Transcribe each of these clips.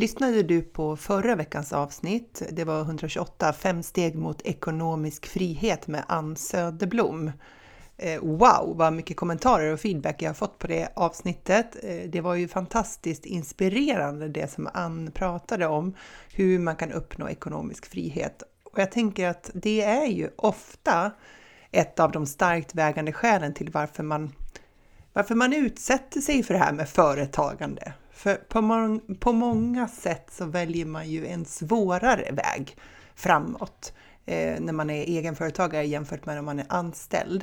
Lyssnade du på förra veckans avsnitt? Det var 128, fem steg mot ekonomisk frihet med Ann Söderblom. Eh, wow, vad mycket kommentarer och feedback jag har fått på det avsnittet. Eh, det var ju fantastiskt inspirerande det som Ann pratade om, hur man kan uppnå ekonomisk frihet. Och jag tänker att det är ju ofta ett av de starkt vägande skälen till varför man, varför man utsätter sig för det här med företagande. För på, må på många sätt så väljer man ju en svårare väg framåt eh, när man är egenföretagare jämfört med när man är anställd.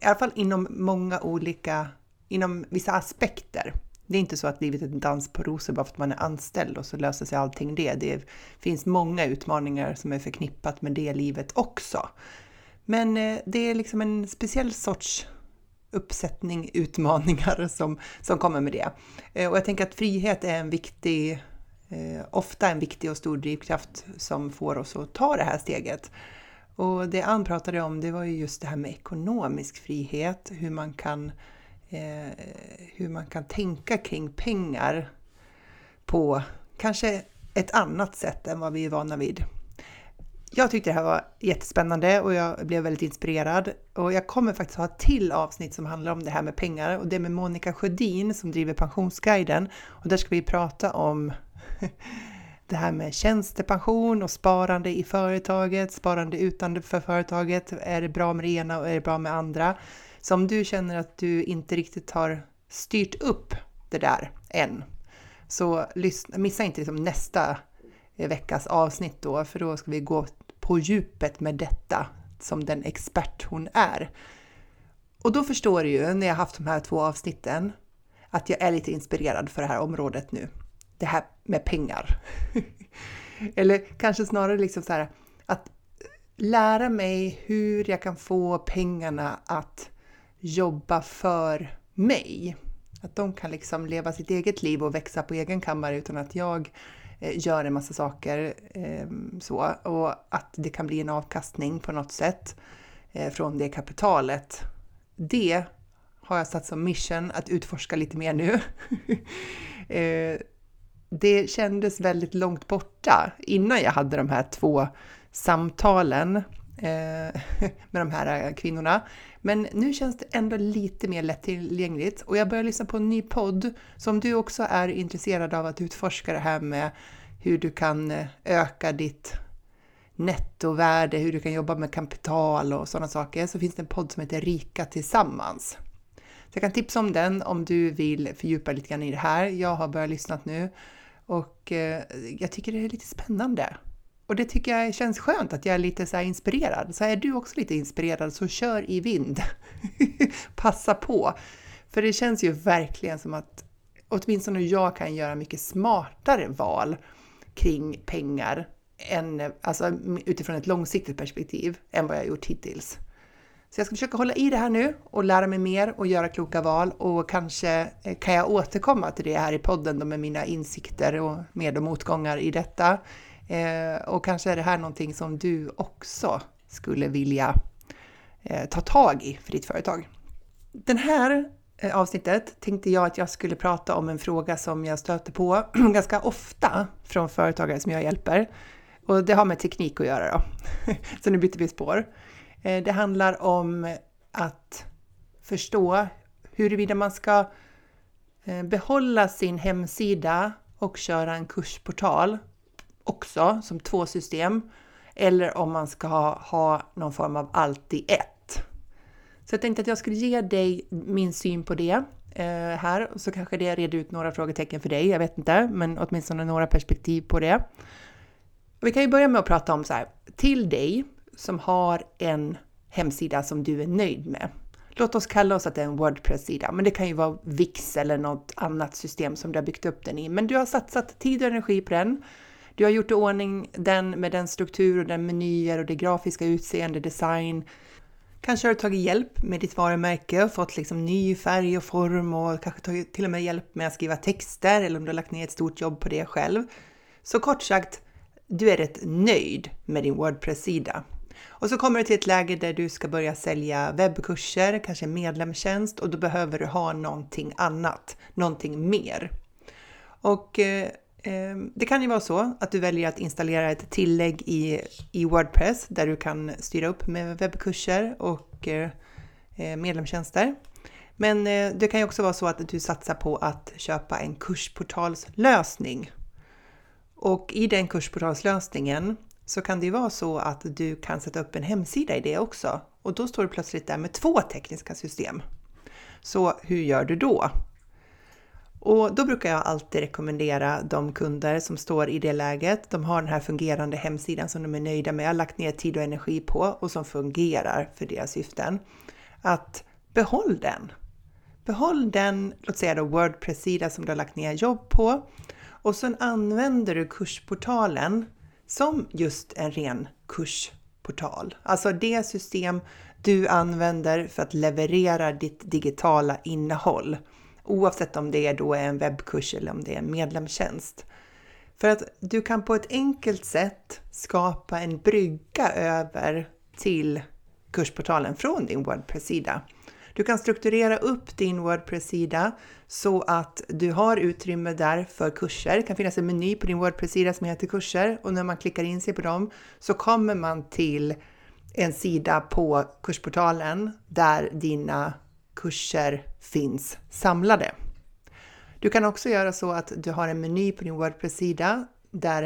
I alla fall inom många olika, inom vissa aspekter. Det är inte så att livet är en dans på rosor bara för att man är anställd och så löser sig allting det. Det finns många utmaningar som är förknippat med det livet också. Men eh, det är liksom en speciell sorts uppsättning utmaningar som, som kommer med det. Eh, och jag tänker att frihet är en viktig, eh, ofta en viktig och stor drivkraft som får oss att ta det här steget. Och det Ann pratade om, det var ju just det här med ekonomisk frihet, hur man kan, eh, hur man kan tänka kring pengar på kanske ett annat sätt än vad vi är vana vid. Jag tyckte det här var jättespännande och jag blev väldigt inspirerad. Och jag kommer faktiskt ha ett till avsnitt som handlar om det här med pengar och det är med Monica Sjödin som driver Pensionsguiden. Och där ska vi prata om det här med tjänstepension och sparande i företaget, sparande utanför företaget. Är det bra med det ena och är det bra med andra? Så om du känner att du inte riktigt har styrt upp det där än, så missa inte liksom nästa veckas avsnitt då, för då ska vi gå på djupet med detta som den expert hon är. Och då förstår du ju när jag haft de här två avsnitten att jag är lite inspirerad för det här området nu. Det här med pengar. Eller kanske snarare liksom så här att lära mig hur jag kan få pengarna att jobba för mig. Att de kan liksom leva sitt eget liv och växa på egen kammare utan att jag Eh, gör en massa saker eh, så och att det kan bli en avkastning på något sätt eh, från det kapitalet. Det har jag satt som mission att utforska lite mer nu. Det kändes väldigt långt borta innan jag hade de här två samtalen Eh, med de här eh, kvinnorna. Men nu känns det ändå lite mer lättillgängligt och jag börjar lyssna på en ny podd. Så om du också är intresserad av att utforska det här med hur du kan eh, öka ditt nettovärde, hur du kan jobba med kapital och sådana saker, så finns det en podd som heter Rika Tillsammans. Så jag kan tipsa om den om du vill fördjupa lite grann i det här. Jag har börjat lyssna nu och jag tycker det är lite spännande. Och det tycker jag känns skönt att jag är lite så inspirerad. Så är du också lite inspirerad så kör i vind. Passa på! För det känns ju verkligen som att åtminstone jag kan göra mycket smartare val kring pengar än, alltså utifrån ett långsiktigt perspektiv än vad jag gjort hittills. Så jag ska försöka hålla i det här nu och lära mig mer och göra kloka val och kanske eh, kan jag återkomma till det här i podden då med mina insikter och med och motgångar i detta. Eh, och kanske är det här någonting som du också skulle vilja eh, ta tag i för ditt företag. Den här eh, avsnittet tänkte jag att jag skulle prata om en fråga som jag stöter på ganska ofta från företagare som jag hjälper. Och det har med teknik att göra då. Så nu byter vi spår. Eh, det handlar om att förstå huruvida man ska eh, behålla sin hemsida och köra en kursportal också som två system eller om man ska ha, ha någon form av allt i ett. Så jag tänkte att jag skulle ge dig min syn på det eh, här och så kanske det reder ut några frågetecken för dig. Jag vet inte, men åtminstone några perspektiv på det. Vi kan ju börja med att prata om så här, till dig som har en hemsida som du är nöjd med. Låt oss kalla oss att det är en Wordpress-sida, men det kan ju vara Wix eller något annat system som du har byggt upp den i. Men du har satsat tid och energi på den du har gjort i ordning den med den struktur och den menyer och det grafiska utseende, design. Kanske har du tagit hjälp med ditt varumärke och fått liksom ny färg och form och kanske tagit till och med hjälp med att skriva texter eller om du har lagt ner ett stort jobb på det själv. Så kort sagt, du är rätt nöjd med din Wordpress-sida. Och så kommer du till ett läge där du ska börja sälja webbkurser, kanske medlemstjänst och då behöver du ha någonting annat, någonting mer. Och eh, Ehm, det kan ju vara så att du väljer att installera ett tillägg i, i Wordpress där du kan styra upp med webbkurser och eh, eh, medlemstjänster. Men eh, det kan ju också vara så att du satsar på att köpa en kursportalslösning. Och i den kursportalslösningen så kan det ju vara så att du kan sätta upp en hemsida i det också. Och då står du plötsligt där med två tekniska system. Så hur gör du då? Och då brukar jag alltid rekommendera de kunder som står i det läget, de har den här fungerande hemsidan som de är nöjda med, har lagt ner tid och energi på och som fungerar för deras syften, att behåll den. Behåll den, låt säga då Wordpress-sida som du har lagt ner jobb på och sen använder du kursportalen som just en ren kursportal. Alltså det system du använder för att leverera ditt digitala innehåll. Oavsett om det är en webbkurs eller om det är en medlemstjänst. För att du kan på ett enkelt sätt skapa en brygga över till kursportalen från din Wordpress-sida. Du kan strukturera upp din Wordpress-sida så att du har utrymme där för kurser. Det kan finnas en meny på din Wordpress-sida som heter kurser och när man klickar in sig på dem så kommer man till en sida på kursportalen där dina kurser finns samlade. Du kan också göra så att du har en meny på din Wordpress-sida där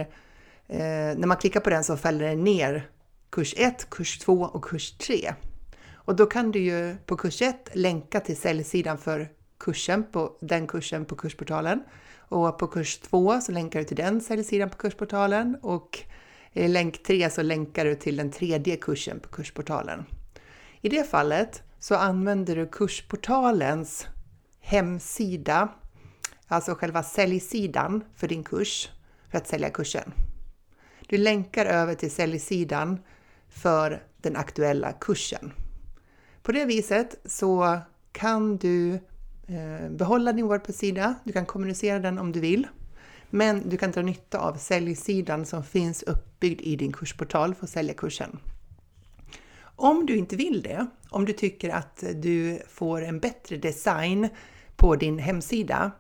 eh, när man klickar på den så fäller den ner kurs 1, kurs 2 och kurs 3. Och då kan du ju på kurs 1 länka till säljsidan för kursen på den kursen på kursportalen. Och på kurs 2 så länkar du till den säljsidan på kursportalen och i länk 3 så länkar du till den tredje kursen på kursportalen. I det fallet så använder du kursportalens hemsida, alltså själva säljsidan för din kurs, för att sälja kursen. Du länkar över till säljsidan för den aktuella kursen. På det viset så kan du eh, behålla din Wordpress-sida, du kan kommunicera den om du vill, men du kan dra nytta av säljsidan som finns uppbyggd i din kursportal för att sälja kursen. Om du inte vill det, om du tycker att du får en bättre design på din hemsida,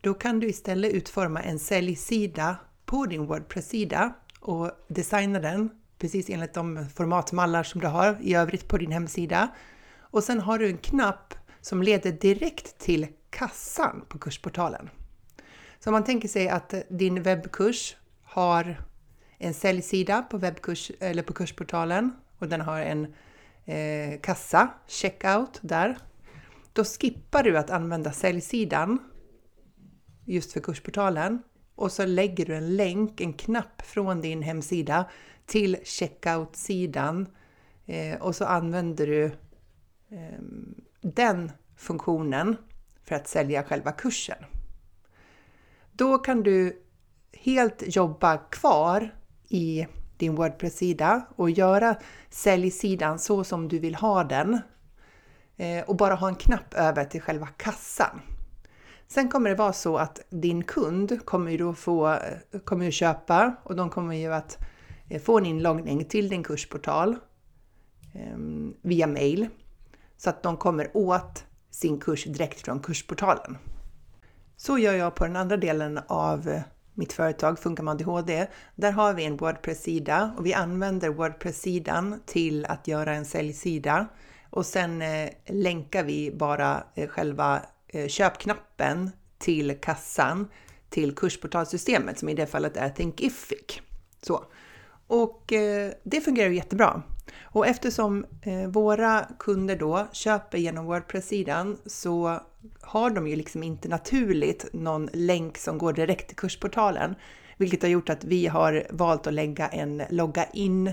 då kan du istället utforma en säljsida på din Wordpress-sida och designa den precis enligt de formatmallar som du har i övrigt på din hemsida. Och sen har du en knapp som leder direkt till kassan på kursportalen. Så om man tänker sig att din webbkurs har en säljsida på webbkurs eller på kursportalen och den har en eh, kassa, checkout där. Då skippar du att använda säljsidan just för kursportalen och så lägger du en länk, en knapp från din hemsida till checkout-sidan eh, och så använder du eh, den funktionen för att sälja själva kursen. Då kan du helt jobba kvar i din Wordpress-sida och göra säljsidan så som du vill ha den eh, och bara ha en knapp över till själva kassan. Sen kommer det vara så att din kund kommer ju då få, eh, kommer ju köpa och de kommer ju att eh, få en inloggning till din kursportal ehm, via mail så att de kommer åt sin kurs direkt från kursportalen. Så gör jag på den andra delen av mitt företag Funkar med ADHD. Där har vi en Wordpress-sida och vi använder Wordpress-sidan till att göra en säljsida och sen eh, länkar vi bara eh, själva eh, köpknappen till kassan till kursportalsystemet som i det fallet är Thinkific. Så. Och eh, det fungerar jättebra. Och eftersom eh, våra kunder då köper genom Wordpress-sidan så har de ju liksom inte naturligt någon länk som går direkt till kursportalen, vilket har gjort att vi har valt att lägga en logga in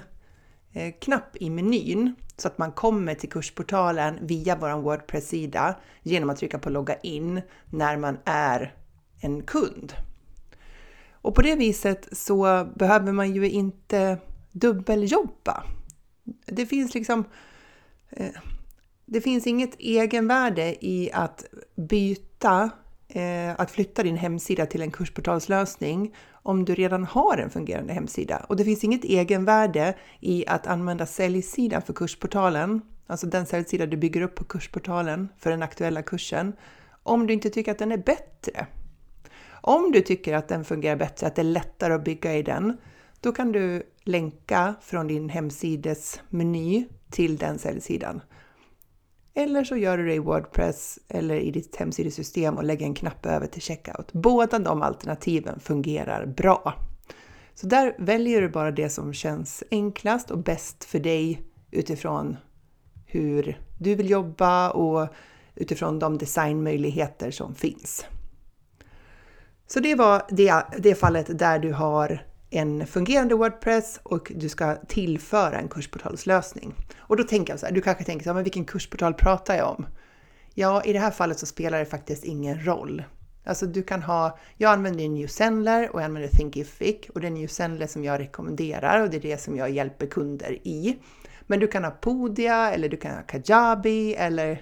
eh, knapp i menyn så att man kommer till kursportalen via vår Wordpress-sida genom att trycka på logga in när man är en kund. Och på det viset så behöver man ju inte dubbeljobba. Det finns liksom eh, det finns inget egenvärde i att byta, eh, att flytta din hemsida till en kursportalslösning om du redan har en fungerande hemsida. Och det finns inget egenvärde i att använda säljsidan för kursportalen, alltså den säljsida du bygger upp på kursportalen för den aktuella kursen, om du inte tycker att den är bättre. Om du tycker att den fungerar bättre, att det är lättare att bygga i den, då kan du länka från din hemsides meny till den säljsidan. Eller så gör du det i Wordpress eller i ditt hemsidesystem och lägger en knapp över till checkout. Båda de alternativen fungerar bra. Så där väljer du bara det som känns enklast och bäst för dig utifrån hur du vill jobba och utifrån de designmöjligheter som finns. Så det var det, det fallet där du har en fungerande Wordpress och du ska tillföra en kursportalslösning. Och då tänker jag så här, du kanske tänker så här, men vilken kursportal pratar jag om? Ja, i det här fallet så spelar det faktiskt ingen roll. Alltså du kan ha, jag använder New Sendler och jag använder Thinkific och det är New Sendler som jag rekommenderar och det är det som jag hjälper kunder i. Men du kan ha Podia eller du kan ha Kajabi eller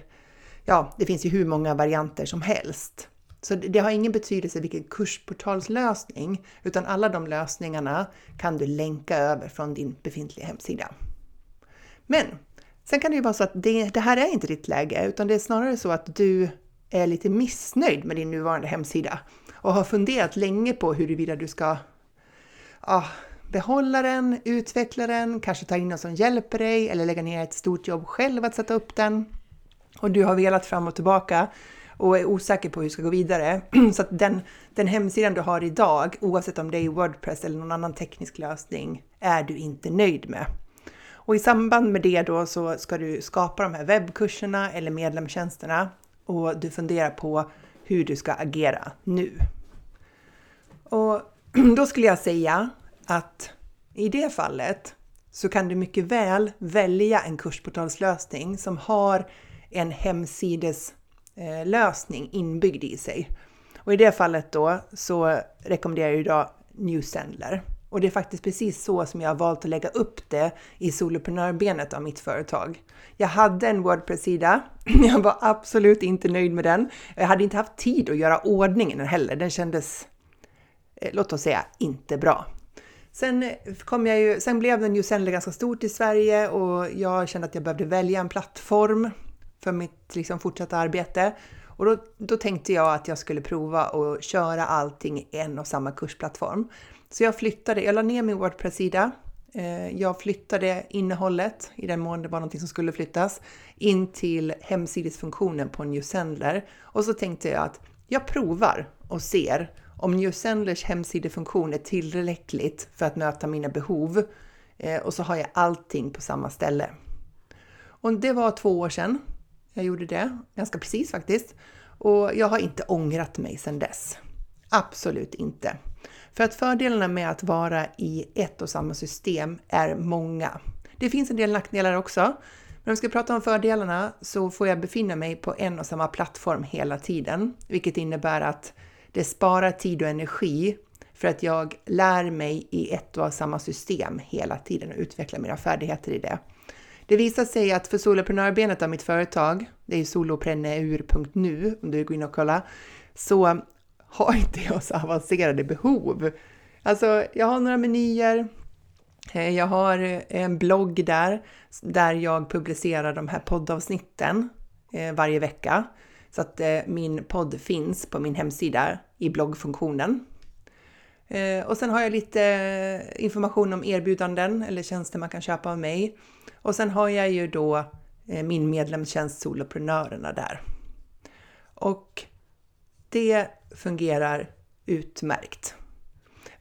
ja, det finns ju hur många varianter som helst. Så det har ingen betydelse vilken kursportalslösning, utan alla de lösningarna kan du länka över från din befintliga hemsida. Men sen kan det ju vara så att det, det här är inte ditt läge, utan det är snarare så att du är lite missnöjd med din nuvarande hemsida och har funderat länge på huruvida du ska ja, behålla den, utveckla den, kanske ta in någon som hjälper dig eller lägga ner ett stort jobb själv att sätta upp den. Och du har velat fram och tillbaka och är osäker på hur du ska gå vidare. Så att den, den hemsidan du har idag, oavsett om det är Wordpress eller någon annan teknisk lösning, är du inte nöjd med. Och i samband med det då så ska du skapa de här webbkurserna eller medlemstjänsterna och du funderar på hur du ska agera nu. Och då skulle jag säga att i det fallet så kan du mycket väl välja en kursportalslösning som har en hemsides Eh, lösning inbyggd i sig. Och i det fallet då så rekommenderar jag idag New Sendler. Och det är faktiskt precis så som jag har valt att lägga upp det i soloprenörbenet av mitt företag. Jag hade en Wordpress-sida. Jag var absolut inte nöjd med den. Jag hade inte haft tid att göra ordningen heller. Den kändes, eh, låt oss säga, inte bra. Sen, eh, kom jag ju, sen blev den ju Sendler ganska stort i Sverige och jag kände att jag behövde välja en plattform för mitt liksom, fortsatta arbete. Och då, då tänkte jag att jag skulle prova att köra allting i en och samma kursplattform. Så jag flyttade, jag la ner min Wordpress-sida. Eh, jag flyttade innehållet, i den mån det var någonting som skulle flyttas, in till hemsidesfunktionen på Newsendler. Och så tänkte jag att jag provar och ser om Newsendlers hemsidefunktion är tillräckligt för att möta mina behov. Eh, och så har jag allting på samma ställe. Och det var två år sedan jag gjorde det, ganska precis faktiskt. Och jag har inte ångrat mig sedan dess. Absolut inte. För att fördelarna med att vara i ett och samma system är många. Det finns en del nackdelar också. Men om vi ska prata om fördelarna så får jag befinna mig på en och samma plattform hela tiden, vilket innebär att det sparar tid och energi för att jag lär mig i ett och samma system hela tiden och utvecklar mina färdigheter i det. Det visar sig att för soloprenörbenet av mitt företag, det är solopreneur.nu om du går in och kollar, så har inte jag så avancerade behov. Alltså, jag har några menyer, eh, jag har eh, en blogg där, där jag publicerar de här poddavsnitten eh, varje vecka. Så att min podd finns på min hemsida i bloggfunktionen. Och sen har jag lite information om erbjudanden eller tjänster man kan köpa av mig. Och sen har jag ju då eh, min medlemstjänst Soloprenörerna där. Och det fungerar utmärkt.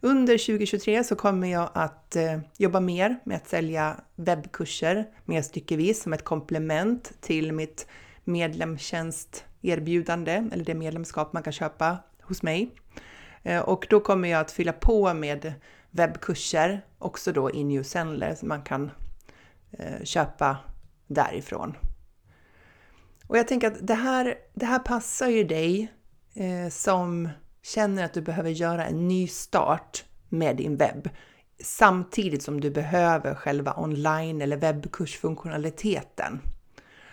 Under 2023 så kommer jag att eh, jobba mer med att sälja webbkurser mer styckevis som ett komplement till mitt medlemstjänsterbjudande eller det medlemskap man kan köpa hos mig. Eh, och då kommer jag att fylla på med webbkurser också då i New Sendler som man kan Eh, köpa därifrån. Och jag tänker att det här, det här passar ju dig eh, som känner att du behöver göra en ny start med din webb samtidigt som du behöver själva online eller webbkursfunktionaliteten.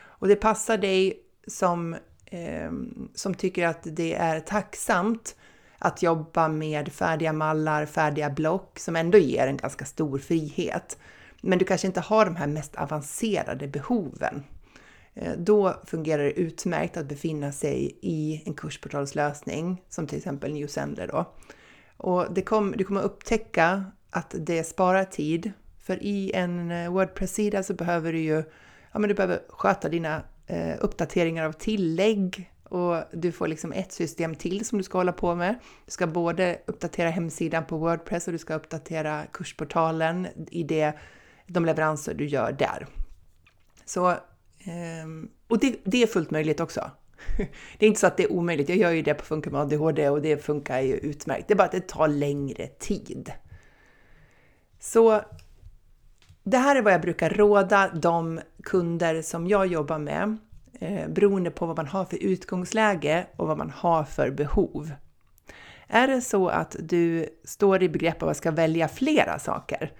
Och det passar dig som, eh, som tycker att det är tacksamt att jobba med färdiga mallar, färdiga block som ändå ger en ganska stor frihet. Men du kanske inte har de här mest avancerade behoven. Eh, då fungerar det utmärkt att befinna sig i en kursportalslösning som till exempel Newsender då. Och det kom, du kommer upptäcka att det sparar tid. För i en eh, Wordpress-sida så behöver du ju ja, men du behöver sköta dina eh, uppdateringar av tillägg och du får liksom ett system till som du ska hålla på med. Du ska både uppdatera hemsidan på Wordpress och du ska uppdatera kursportalen i det, de leveranser du gör där. Så, ehm, och det, det är fullt möjligt också. Det är inte så att det är omöjligt. Jag gör ju det på Funka med ADHD och det funkar ju utmärkt. Det är bara att det tar längre tid. Så det här är vad jag brukar råda de kunder som jag jobbar med, eh, beroende på vad man har för utgångsläge och vad man har för behov. Är det så att du står i begrepp av att ska välja flera saker,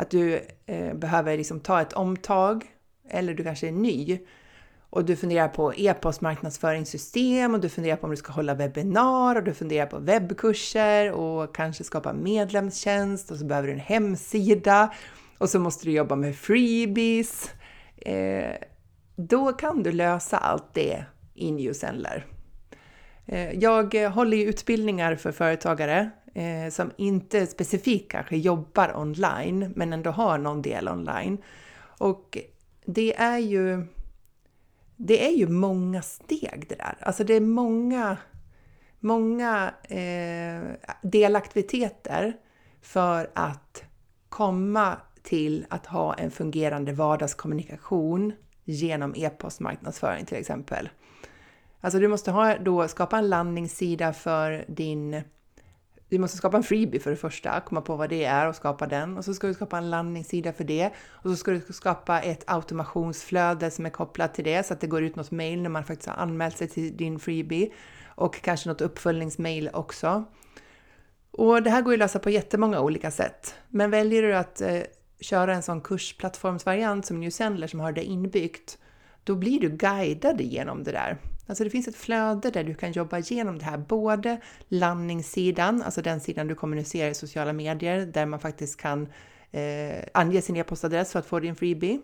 att du eh, behöver liksom ta ett omtag, eller du kanske är ny, och du funderar på e-postmarknadsföringssystem och du funderar på om du ska hålla webbinar och du funderar på webbkurser och kanske skapa medlemstjänst och så behöver du en hemsida och så måste du jobba med freebies. Eh, då kan du lösa allt det i Newsendler. Eh, jag eh, håller ju utbildningar för företagare eh, som inte specifikt kanske jobbar online men ändå har någon del online. Och det är ju det är ju många steg det där. Alltså det är många, många eh, delaktiviteter för att komma till att ha en fungerande vardagskommunikation genom e-postmarknadsföring till exempel. Alltså du måste ha, då skapa en landningssida för din du måste skapa en freebie för det första, komma på vad det är och skapa den. Och så ska du skapa en landningssida för det. Och så ska du skapa ett automationsflöde som är kopplat till det så att det går ut något mail när man faktiskt har anmält sig till din freebie. Och kanske något uppföljningsmail också. Och det här går ju att lösa på jättemånga olika sätt. Men väljer du att eh, köra en sån kursplattformsvariant som Newsendler som har det inbyggt, då blir du guidad genom det där. Alltså det finns ett flöde där du kan jobba igenom det här, både landningssidan, alltså den sidan du kommunicerar i sociala medier, där man faktiskt kan eh, ange sin e-postadress för att få din freebie,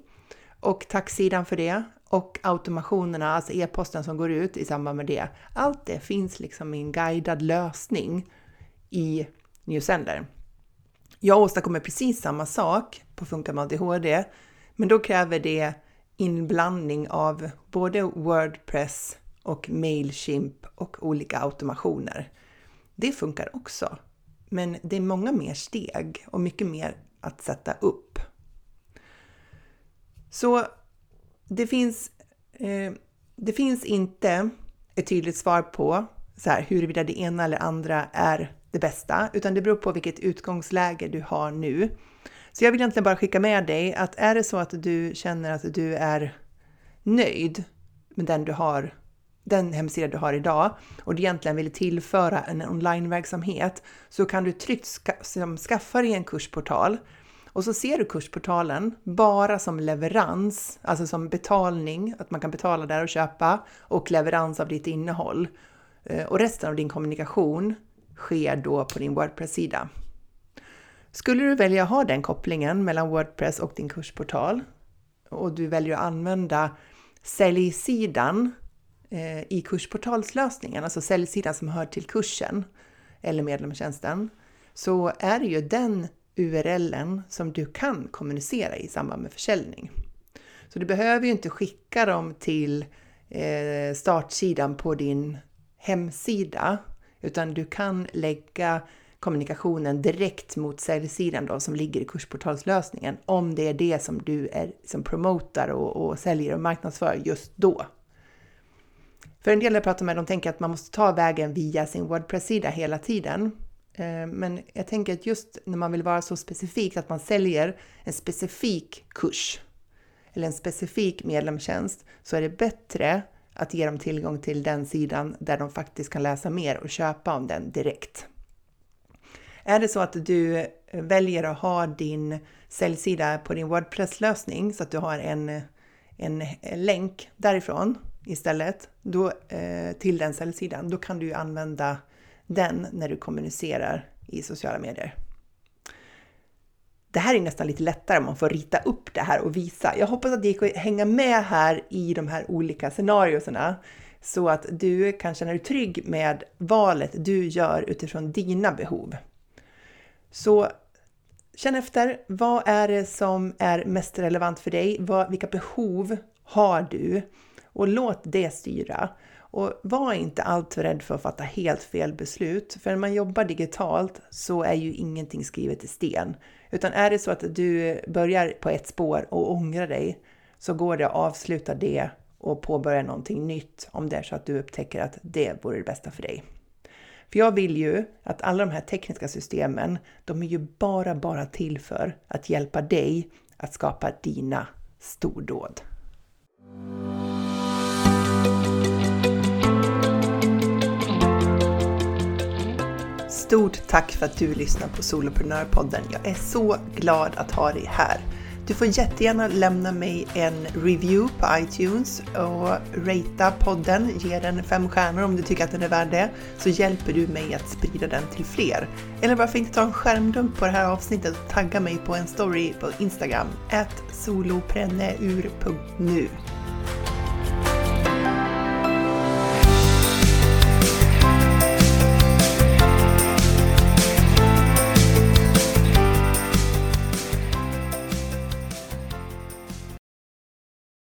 och tacksidan för det, och automationerna, alltså e-posten som går ut i samband med det. Allt det finns liksom i en guidad lösning i Newsender. Jag åstadkommer precis samma sak på Funka med ADHD, men då kräver det inblandning av både Wordpress och Mailchimp och olika automationer. Det funkar också, men det är många mer steg och mycket mer att sätta upp. Så det finns, eh, det finns inte ett tydligt svar på så här, huruvida det ena eller andra är det bästa, utan det beror på vilket utgångsläge du har nu. Så jag vill egentligen bara skicka med dig att är det så att du känner att du är nöjd med den du har den hemsida du har idag och du egentligen vill tillföra en onlineverksamhet så kan du tryggt ska, skaffa dig en kursportal och så ser du kursportalen bara som leverans, alltså som betalning, att man kan betala där och köpa och leverans av ditt innehåll. Eh, och resten av din kommunikation sker då på din Wordpress-sida. Skulle du välja att ha den kopplingen mellan Wordpress och din kursportal och du väljer att använda säljsidan Eh, i kursportalslösningen, alltså säljsidan som hör till kursen eller medlemstjänsten, så är det ju den URLen som du kan kommunicera i samband med försäljning. Så du behöver ju inte skicka dem till eh, startsidan på din hemsida, utan du kan lägga kommunikationen direkt mot säljsidan då, som ligger i kursportalslösningen, om det är det som du är som promotar och, och säljer och marknadsför just då. För en del jag pratar med, de tänker att man måste ta vägen via sin Wordpress-sida hela tiden. Eh, men jag tänker att just när man vill vara så specifik att man säljer en specifik kurs eller en specifik medlemstjänst så är det bättre att ge dem tillgång till den sidan där de faktiskt kan läsa mer och köpa om den direkt. Är det så att du väljer att ha din säljsida på din Wordpress-lösning så att du har en, en länk därifrån istället då, eh, till den säljsidan, då kan du använda den när du kommunicerar i sociala medier. Det här är nästan lite lättare om man får rita upp det här och visa. Jag hoppas att det gick att hänga med här i de här olika scenarierna så att du kan känna dig trygg med valet du gör utifrån dina behov. Så känn efter, vad är det som är mest relevant för dig? Vad, vilka behov har du? Och låt det styra. Och var inte alltför rädd för att fatta helt fel beslut. För när man jobbar digitalt så är ju ingenting skrivet i sten. Utan är det så att du börjar på ett spår och ångrar dig så går det att avsluta det och påbörja någonting nytt om det är så att du upptäcker att det vore det bästa för dig. För jag vill ju att alla de här tekniska systemen, de är ju bara, bara till för att hjälpa dig att skapa dina stordåd. Stort tack för att du lyssnar på Soloprenörpodden. Jag är så glad att ha dig här. Du får jättegärna lämna mig en review på iTunes och ratea podden. Ge den fem stjärnor om du tycker att den är värd det, så hjälper du mig att sprida den till fler. Eller varför inte ta en skärmdump på det här avsnittet och tagga mig på en story på Instagram, solopreneur.nu.